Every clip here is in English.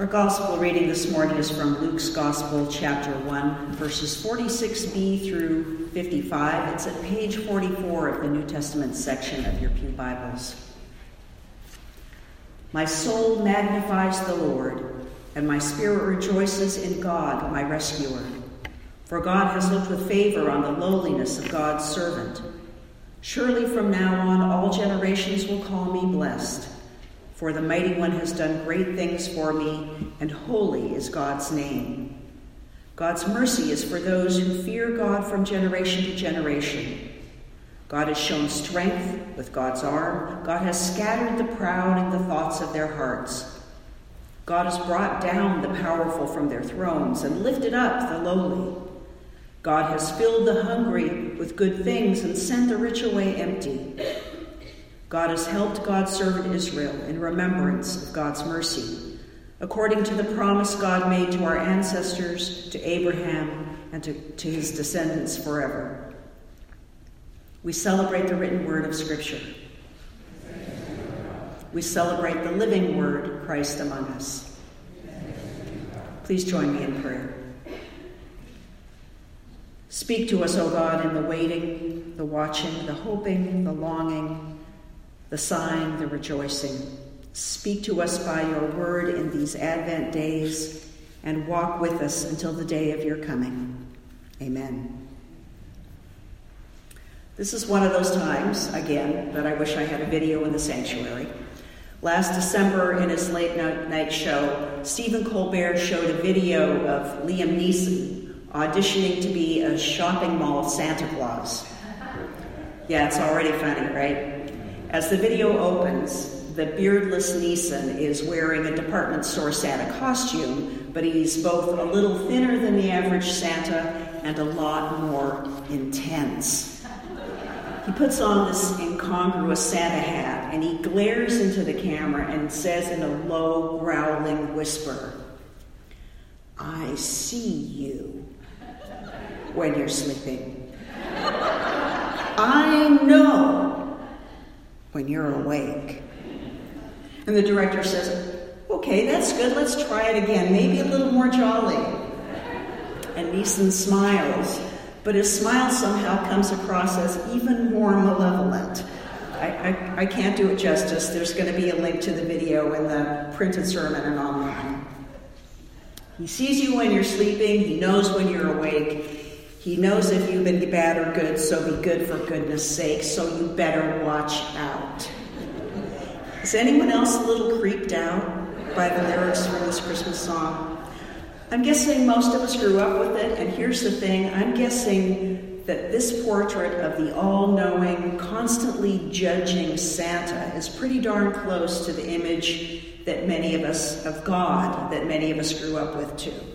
Our gospel reading this morning is from Luke's Gospel, chapter 1, verses 46b through 55. It's at page 44 of the New Testament section of your Pew Bibles. My soul magnifies the Lord, and my spirit rejoices in God, my rescuer. For God has looked with favor on the lowliness of God's servant. Surely from now on all generations will call me blessed. For the mighty one has done great things for me, and holy is God's name. God's mercy is for those who fear God from generation to generation. God has shown strength with God's arm. God has scattered the proud in the thoughts of their hearts. God has brought down the powerful from their thrones and lifted up the lowly. God has filled the hungry with good things and sent the rich away empty. God has helped God's servant Israel in remembrance of God's mercy, according to the promise God made to our ancestors, to Abraham, and to, to his descendants forever. We celebrate the written word of Scripture. We celebrate the living word, Christ among us. Please join me in prayer. Speak to us, O God, in the waiting, the watching, the hoping, the longing, the sighing, the rejoicing. Speak to us by your word in these Advent days and walk with us until the day of your coming. Amen. This is one of those times, again, that I wish I had a video in the sanctuary. Last December, in his late night show, Stephen Colbert showed a video of Liam Neeson auditioning to be a shopping mall Santa Claus. Yeah, it's already funny, right? As the video opens, the beardless Neeson is wearing a department store Santa costume, but he's both a little thinner than the average Santa and a lot more intense. He puts on this incongruous Santa hat and he glares into the camera and says in a low, growling whisper, I see you when you're sleeping. I know when you're awake. And the director says, Okay, that's good, let's try it again, maybe a little more jolly. And Neeson smiles, but his smile somehow comes across as even more malevolent. I, I, I can't do it justice. There's going to be a link to the video in the printed sermon and online. He sees you when you're sleeping, he knows when you're awake, he knows if you've been bad or good, so be good for goodness sake, so you better watch out. Is anyone else a little creeped out by the lyrics from this Christmas song? I'm guessing most of us grew up with it, and here's the thing I'm guessing that this portrait of the all knowing, constantly judging Santa is pretty darn close to the image that many of us of God that many of us grew up with too.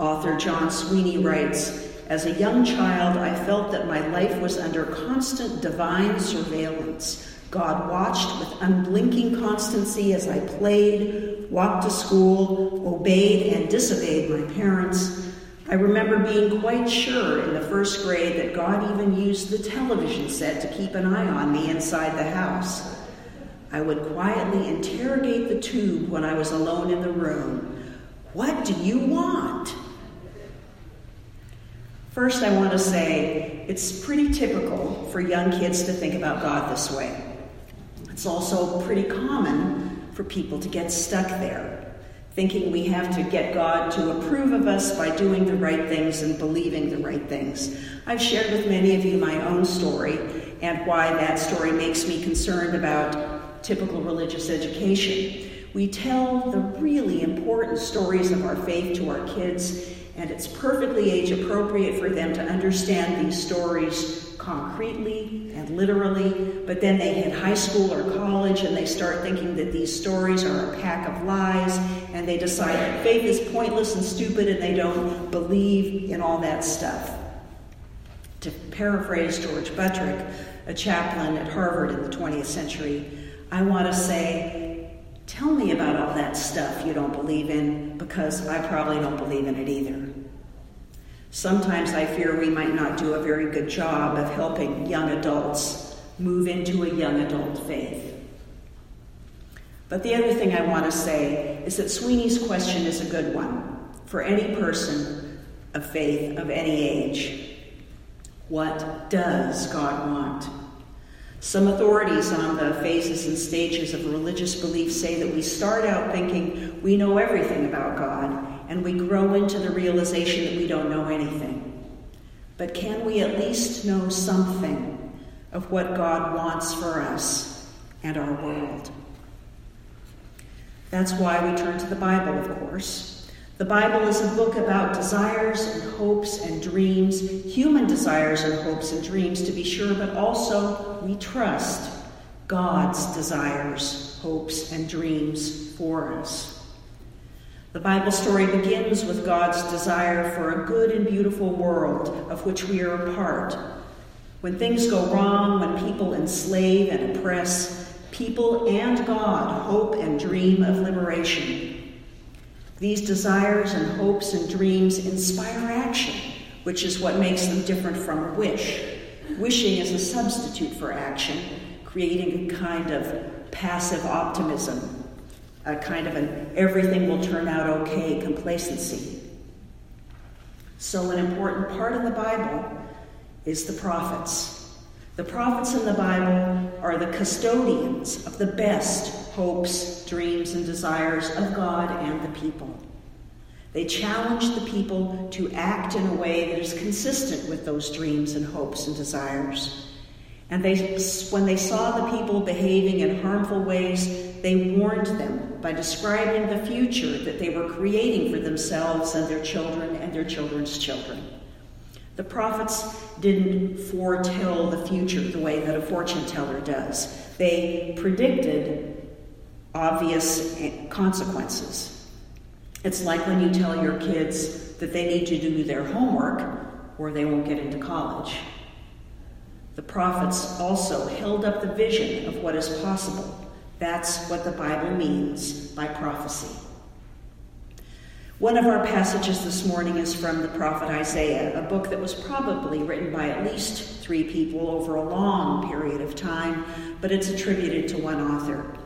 Author John Sweeney writes As a young child, I felt that my life was under constant divine surveillance. God watched with unblinking constancy as I played, walked to school, obeyed and disobeyed my parents. I remember being quite sure in the first grade that God even used the television set to keep an eye on me inside the house. I would quietly interrogate the tube when I was alone in the room. What do you want? First, I want to say it's pretty typical for young kids to think about God this way. It's also pretty common for people to get stuck there, thinking we have to get God to approve of us by doing the right things and believing the right things. I've shared with many of you my own story and why that story makes me concerned about typical religious education. We tell the really important stories of our faith to our kids and it's perfectly age appropriate for them to understand these stories concretely and literally, but then they hit high school or college and they start thinking that these stories are a pack of lies and they decide that faith is pointless and stupid and they don't believe in all that stuff. To paraphrase George Buttrick, a chaplain at Harvard in the 20th century, I want to say Tell me about all that stuff you don't believe in because I probably don't believe in it either. Sometimes I fear we might not do a very good job of helping young adults move into a young adult faith. But the other thing I want to say is that Sweeney's question is a good one for any person of faith of any age. What does God want? Some authorities on the phases and stages of religious belief say that we start out thinking we know everything about God, and we grow into the realization that we don't know anything. But can we at least know something of what God wants for us and our world? That's why we turn to the Bible, of course. The Bible is a book about desires and hopes and dreams, human desires and hopes and dreams, to be sure, but also we trust God's desires, hopes, and dreams for us. The Bible story begins with God's desire for a good and beautiful world of which we are a part. When things go wrong, when people enslave and oppress, people and God hope and dream of liberation. These desires and hopes and dreams inspire action, which is what makes them different from a wish. Wishing is a substitute for action, creating a kind of passive optimism, a kind of an everything will turn out okay complacency. So, an important part of the Bible is the prophets. The prophets in the Bible are the custodians of the best hopes, dreams, and desires of God and the people. They challenge the people to act in a way that is consistent with those dreams and hopes and desires. And they, when they saw the people behaving in harmful ways, they warned them by describing the future that they were creating for themselves and their children and their children's children. The prophets didn't foretell the future the way that a fortune teller does. They predicted obvious consequences. It's like when you tell your kids that they need to do their homework or they won't get into college. The prophets also held up the vision of what is possible. That's what the Bible means by prophecy. One of our passages this morning is from the prophet Isaiah, a book that was probably written by at least three people over a long period of time, but it's attributed to one author.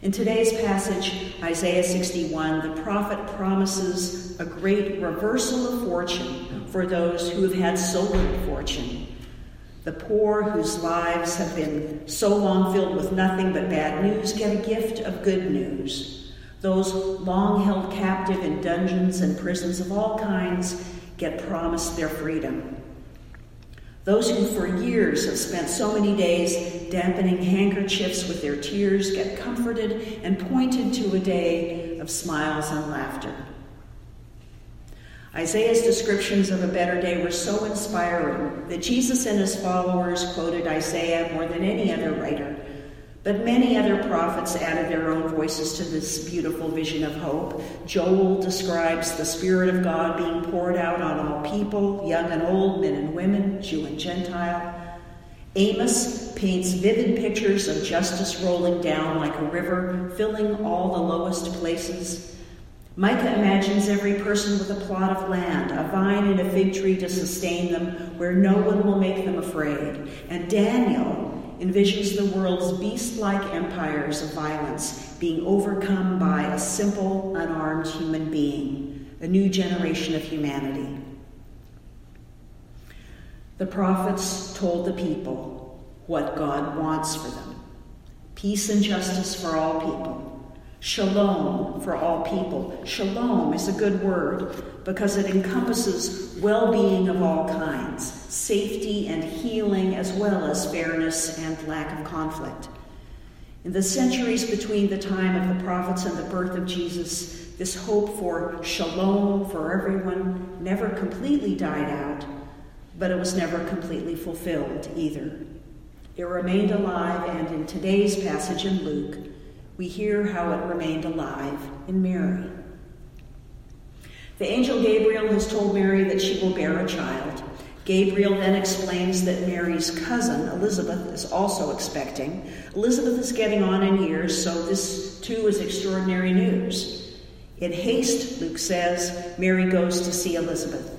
In today's passage, Isaiah 61, the prophet promises a great reversal of fortune for those who have had so little fortune. The poor, whose lives have been so long filled with nothing but bad news, get a gift of good news. Those long held captive in dungeons and prisons of all kinds get promised their freedom. Those who for years have spent so many days dampening handkerchiefs with their tears get comforted and pointed to a day of smiles and laughter. Isaiah's descriptions of a better day were so inspiring that Jesus and his followers quoted Isaiah more than any other writer. But many other prophets added their own voices to this beautiful vision of hope. Joel describes the Spirit of God being poured out on all people, young and old, men and women, Jew and Gentile. Amos paints vivid pictures of justice rolling down like a river, filling all the lowest places. Micah imagines every person with a plot of land, a vine and a fig tree to sustain them, where no one will make them afraid. And Daniel envisions the world's beast like empires of violence being overcome by a simple, unarmed human being, a new generation of humanity. The prophets told the people what God wants for them peace and justice for all people Shalom for all people. Shalom is a good word because it encompasses well being of all kinds, safety and healing, as well as fairness and lack of conflict. In the centuries between the time of the prophets and the birth of Jesus, this hope for shalom for everyone never completely died out, but it was never completely fulfilled either. It remained alive, and in today's passage in Luke, we hear how it remained alive in Mary. The angel Gabriel has told Mary that she will bear a child. Gabriel then explains that Mary's cousin, Elizabeth, is also expecting. Elizabeth is getting on in years, so this too is extraordinary news. In haste, Luke says, Mary goes to see Elizabeth.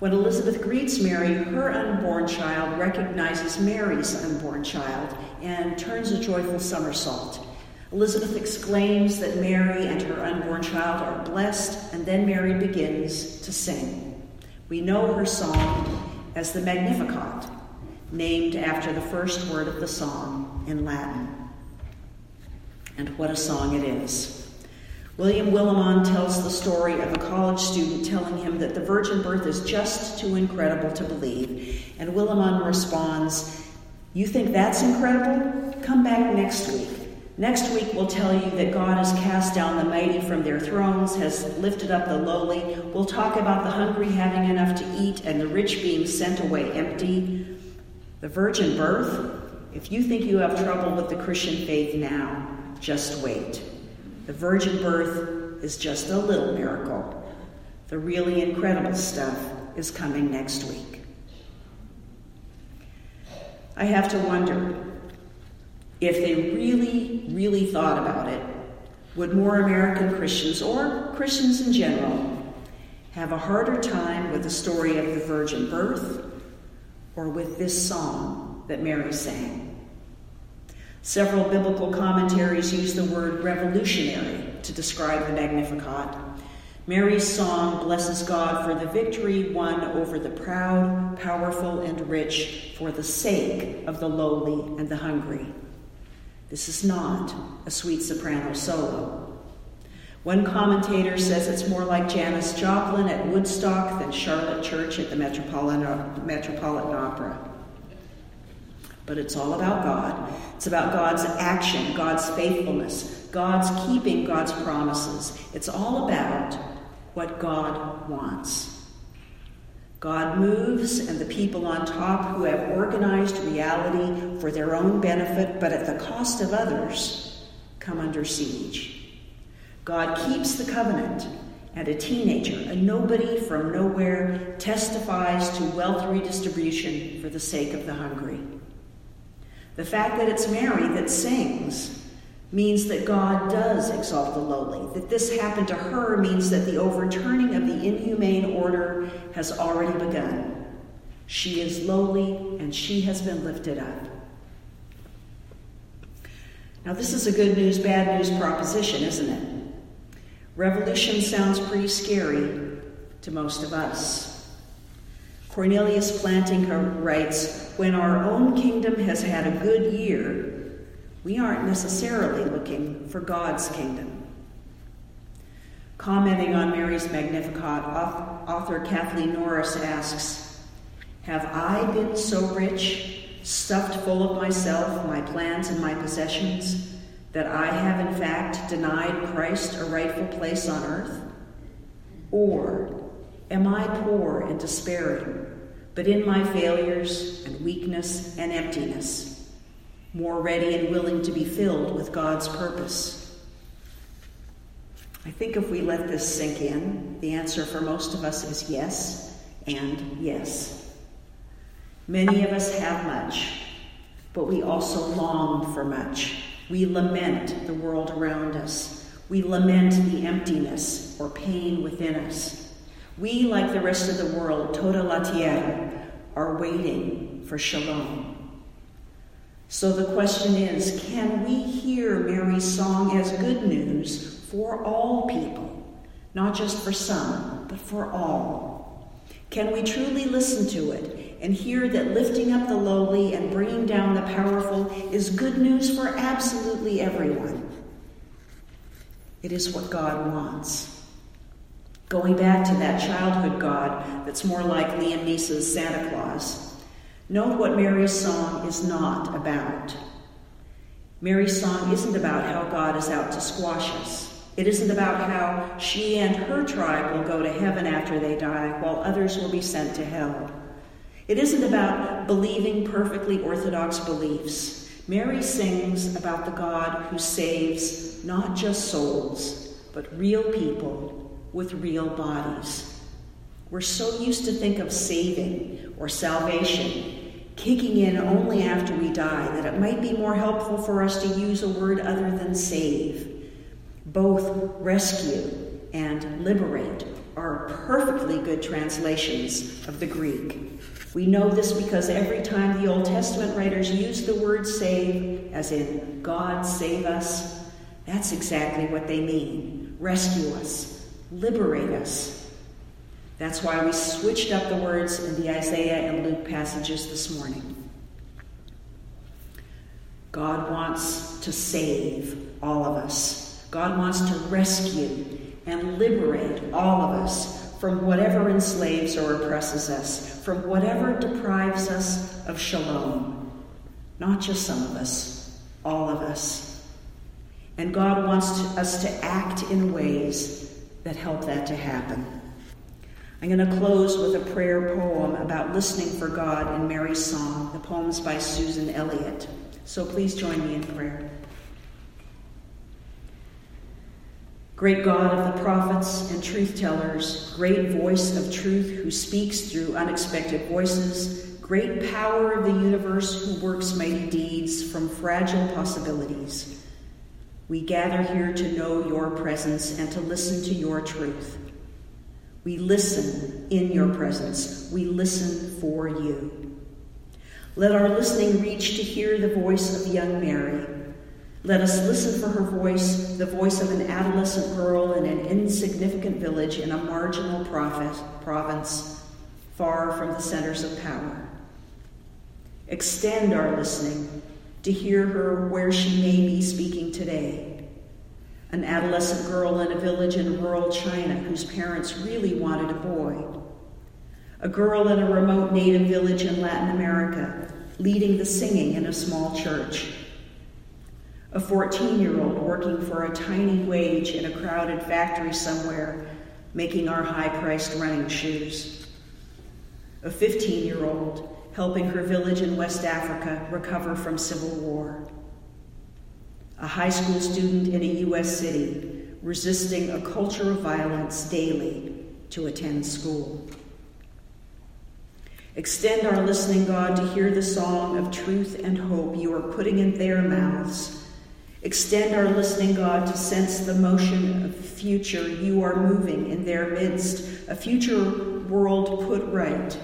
When Elizabeth greets Mary, her unborn child recognizes Mary's unborn child and turns a joyful somersault. Elizabeth exclaims that Mary and her unborn child are blessed, and then Mary begins to sing. We know her song as the Magnificat, named after the first word of the song in Latin. And what a song it is. William Willimon tells the story of a college student telling him that the virgin birth is just too incredible to believe. And Willimon responds, You think that's incredible? Come back next week. Next week, we'll tell you that God has cast down the mighty from their thrones, has lifted up the lowly. We'll talk about the hungry having enough to eat and the rich being sent away empty. The virgin birth? If you think you have trouble with the Christian faith now, just wait. The virgin birth is just a little miracle. The really incredible stuff is coming next week. I have to wonder if they really, really thought about it, would more American Christians, or Christians in general, have a harder time with the story of the virgin birth or with this song that Mary sang? Several biblical commentaries use the word revolutionary to describe the Magnificat. Mary's song blesses God for the victory won over the proud, powerful, and rich for the sake of the lowly and the hungry. This is not a sweet soprano solo. One commentator says it's more like Janis Joplin at Woodstock than Charlotte Church at the Metropolitan, Metropolitan Opera but it's all about God. It's about God's action, God's faithfulness, God's keeping God's promises. It's all about what God wants. God moves, and the people on top who have organized reality for their own benefit, but at the cost of others, come under siege. God keeps the covenant, and a teenager, a nobody from nowhere, testifies to wealth redistribution for the sake of the hungry. The fact that it's Mary that sings means that God does exalt the lowly. That this happened to her means that the overturning of the inhumane order has already begun. She is lowly and she has been lifted up. Now, this is a good news, bad news proposition, isn't it? Revolution sounds pretty scary to most of us. Cornelius Plantinga writes When our own kingdom has had a good year, we aren't necessarily looking for God's kingdom. Commenting on Mary's Magnificat, author Kathleen Norris asks Have I been so rich, stuffed full of myself, my plans, and my possessions, that I have in fact denied Christ a rightful place on earth? Or am I poor and despairing, but in my failures and weakness and emptiness, more ready and willing to be filled with God's purpose? I think if we let this sink in, the answer for most of us is yes and yes. Many of us have much, but we also long for much. We lament the world around us. We lament the emptiness or pain within us. We, like the rest of the world, toda la tierra, are waiting for shalom. So the question is can we hear Mary's song as good news for all people, not just for some, but for all? Can we truly listen to it and hear that lifting up the lowly and bringing down the powerful is good news for absolutely everyone? It is what God wants. Going back to that childhood God that's more like Liam Neeson's Santa Claus, note what Mary's song is not about. Mary's song isn't about how God is out to squash us. It isn't about how she and her tribe will go to heaven after they die, while others will be sent to hell. It isn't about believing perfectly orthodox beliefs. Mary sings about the God who saves not just souls, but real people with real bodies. We're so used to think of saving or salvation kicking in only after we die that it might be more helpful for us to use a word other than save. Both rescue and liberate are perfectly good translations of the Greek. We know this because every time the Old Testament writers use the word save, as in God save us, That's exactly what they mean. Rescue us, liberate us. That's why we switched up the words in the Isaiah and Luke passages this morning. God wants to save all of us. God wants to rescue and liberate all of us from whatever enslaves or oppresses us, from whatever deprives us of shalom. Not just some of us, all of us. And God wants to, us to act in ways that help that to happen. I'm going to close with a prayer poem about listening for God in Mary's song. The poem's by Susan Elliott. So please join me in prayer. Great God of the prophets and truth tellers, great voice of truth who speaks through unexpected voices, great power of the universe who works mighty deeds from fragile possibilities. We gather here to know your presence and to listen to your truth. We listen in your presence. We listen for you. Let our listening reach to hear the voice of young Mary. Let us listen for her voice, the voice of an adolescent girl in an insignificant village in a marginal province far from the centers of power. Extend our listening to hear her where she may be speaking today. An adolescent girl in a village in rural China whose parents really wanted a boy. A girl in a remote native village in Latin America leading the singing in a small church, a 14 year old working for a tiny wage in a crowded factory somewhere making our high priced running shoes, a 15 year old helping her village in West Africa recover from civil war, a high school student in a U.S. city resisting a culture of violence daily to attend school. Extend our listening, God, to hear the song of truth and hope you are putting in their mouths. Extend our listening, God, to sense the motion of future you are moving in their midst, a future world put right.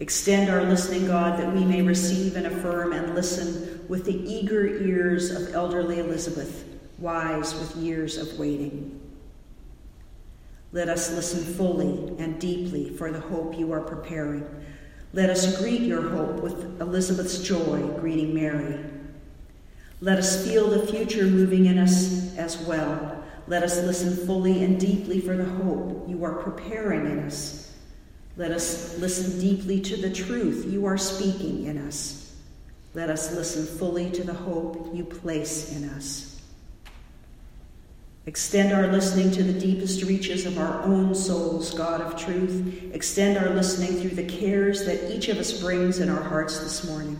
Extend our listening, God, that we may receive and affirm and listen with the eager ears of elderly Elizabeth, wise with years of waiting. Let us listen fully and deeply for the hope you are preparing. Let us greet your hope with Elizabeth's joy, greeting Mary. Let us feel the future moving in us as well. Let us listen fully and deeply for the hope you are preparing in us. Let us listen deeply to the truth you are speaking in us. Let us listen fully to the hope you place in us. Extend our listening to the deepest reaches of our own souls, God of truth. Extend our listening through the cares that each of us brings in our hearts this morning.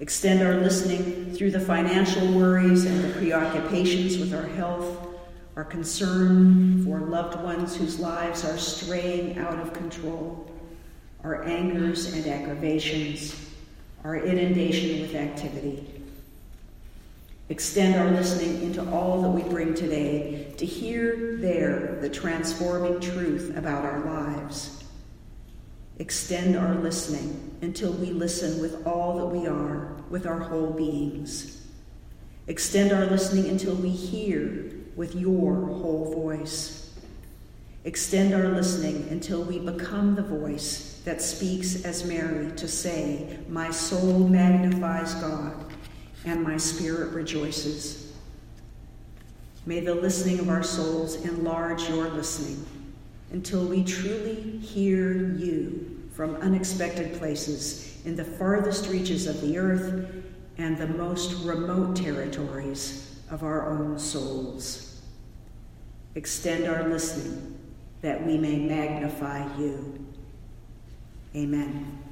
Extend our listening through the financial worries and the preoccupations with our health, our concern for loved ones whose lives are straying out of control, our angers and aggravations, our inundation with activity. Extend our listening into all that we bring today to hear there the transforming truth about our lives. Extend our listening until we listen with all that we are, with our whole beings. Extend our listening until we hear with your whole voice. Extend our listening until we become the voice that speaks as Mary to say, My soul magnifies God and my spirit rejoices. May the listening of our souls enlarge your listening until we truly hear you from unexpected places in the farthest reaches of the earth and the most remote territories of our own souls. Extend our listening that we may magnify you. Amen.